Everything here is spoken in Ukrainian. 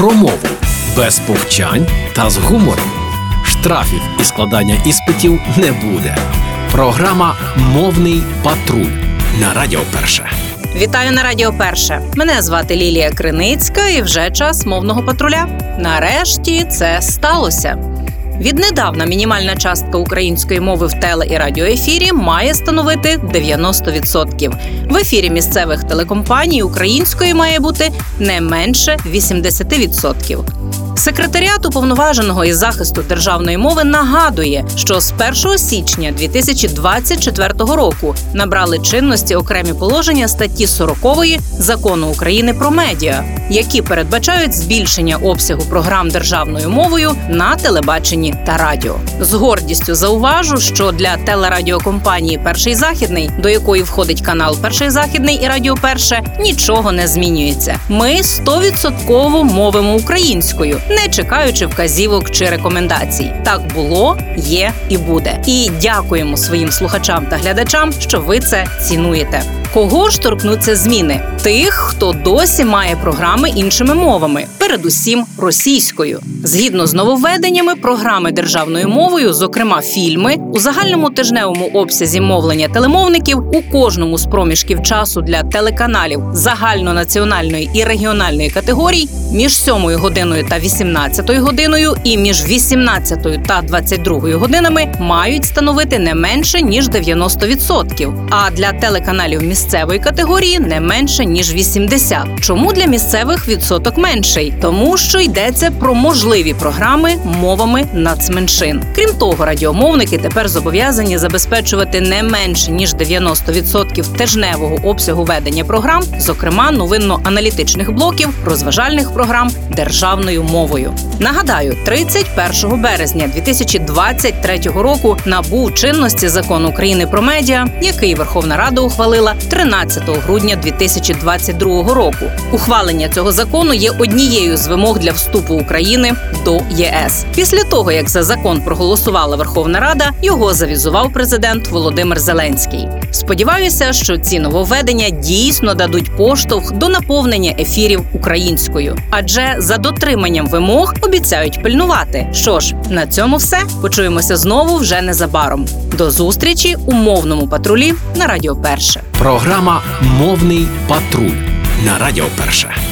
про мову без повчань та з гумором. Штрафів і складання іспитів не буде. Програма Мовний патруль на Радіо Перше. Вітаю на Радіо Перше. Мене звати Лілія Криницька, і вже час мовного патруля. Нарешті це сталося. Віднедавна мінімальна частка української мови в теле і радіоефірі має становити 90%. В ефірі місцевих телекомпаній української має бути не менше 80%. Секретаріат уповноваженого із захисту державної мови нагадує, що з 1 січня 2024 року набрали чинності окремі положення статті 40 закону України про медіа, які передбачають збільшення обсягу програм державною мовою на телебаченні та радіо. З гордістю зауважу, що для телерадіокомпанії Перший західний, до якої входить канал Перший західний і Радіо Перше, нічого не змінюється. Ми стовідсотково мовимо українською, не чекаючи вказівок чи рекомендацій. Так було, є і буде. І дякуємо своїм слухачам та глядачам, що ви це цінуєте. Кого ж торкнуться зміни? Тих, хто досі має програми іншими мовами, передусім російською. Згідно з нововведеннями, програми державною мовою, зокрема фільми, у загальному тижневому обсязі мовлення телемовників у кожному з проміжків часу для телеканалів загальнонаціональної і регіональної категорій між 7 годиною та 18 годиною і між 18 та 22 годинами мають становити не менше ніж 90%, а для телеканалів місцевої категорії не менше ніж 80%. Чому для місцевих відсоток менший? Тому що йдеться про можливі програми мовами нацменшин. Крім того, радіомовники тепер зобов'язані забезпечувати не менше ніж 90% тижневого обсягу ведення програм, зокрема новинно-аналітичних блоків, розважальних програм державною мовою. Нагадаю, 31 березня 2023 року набув чинності закон України про медіа, який Верховна Рада ухвалила 13 грудня 2022 року. Ухвалення цього закону є однією з вимог для вступу України до ЄС. Після того як за закон проголосувала Верховна Рада, його завізував президент Володимир Зеленський. Сподіваюся, що ці нововведення дійсно дадуть поштовх до наповнення ефірів українською, адже за дотриманням вимог обіцяють пильнувати. Що ж, на цьому все почуємося знову вже незабаром. До зустрічі у мовному патрулі на Радіо Перше. Програма Мовний патруль на Радіо Перше.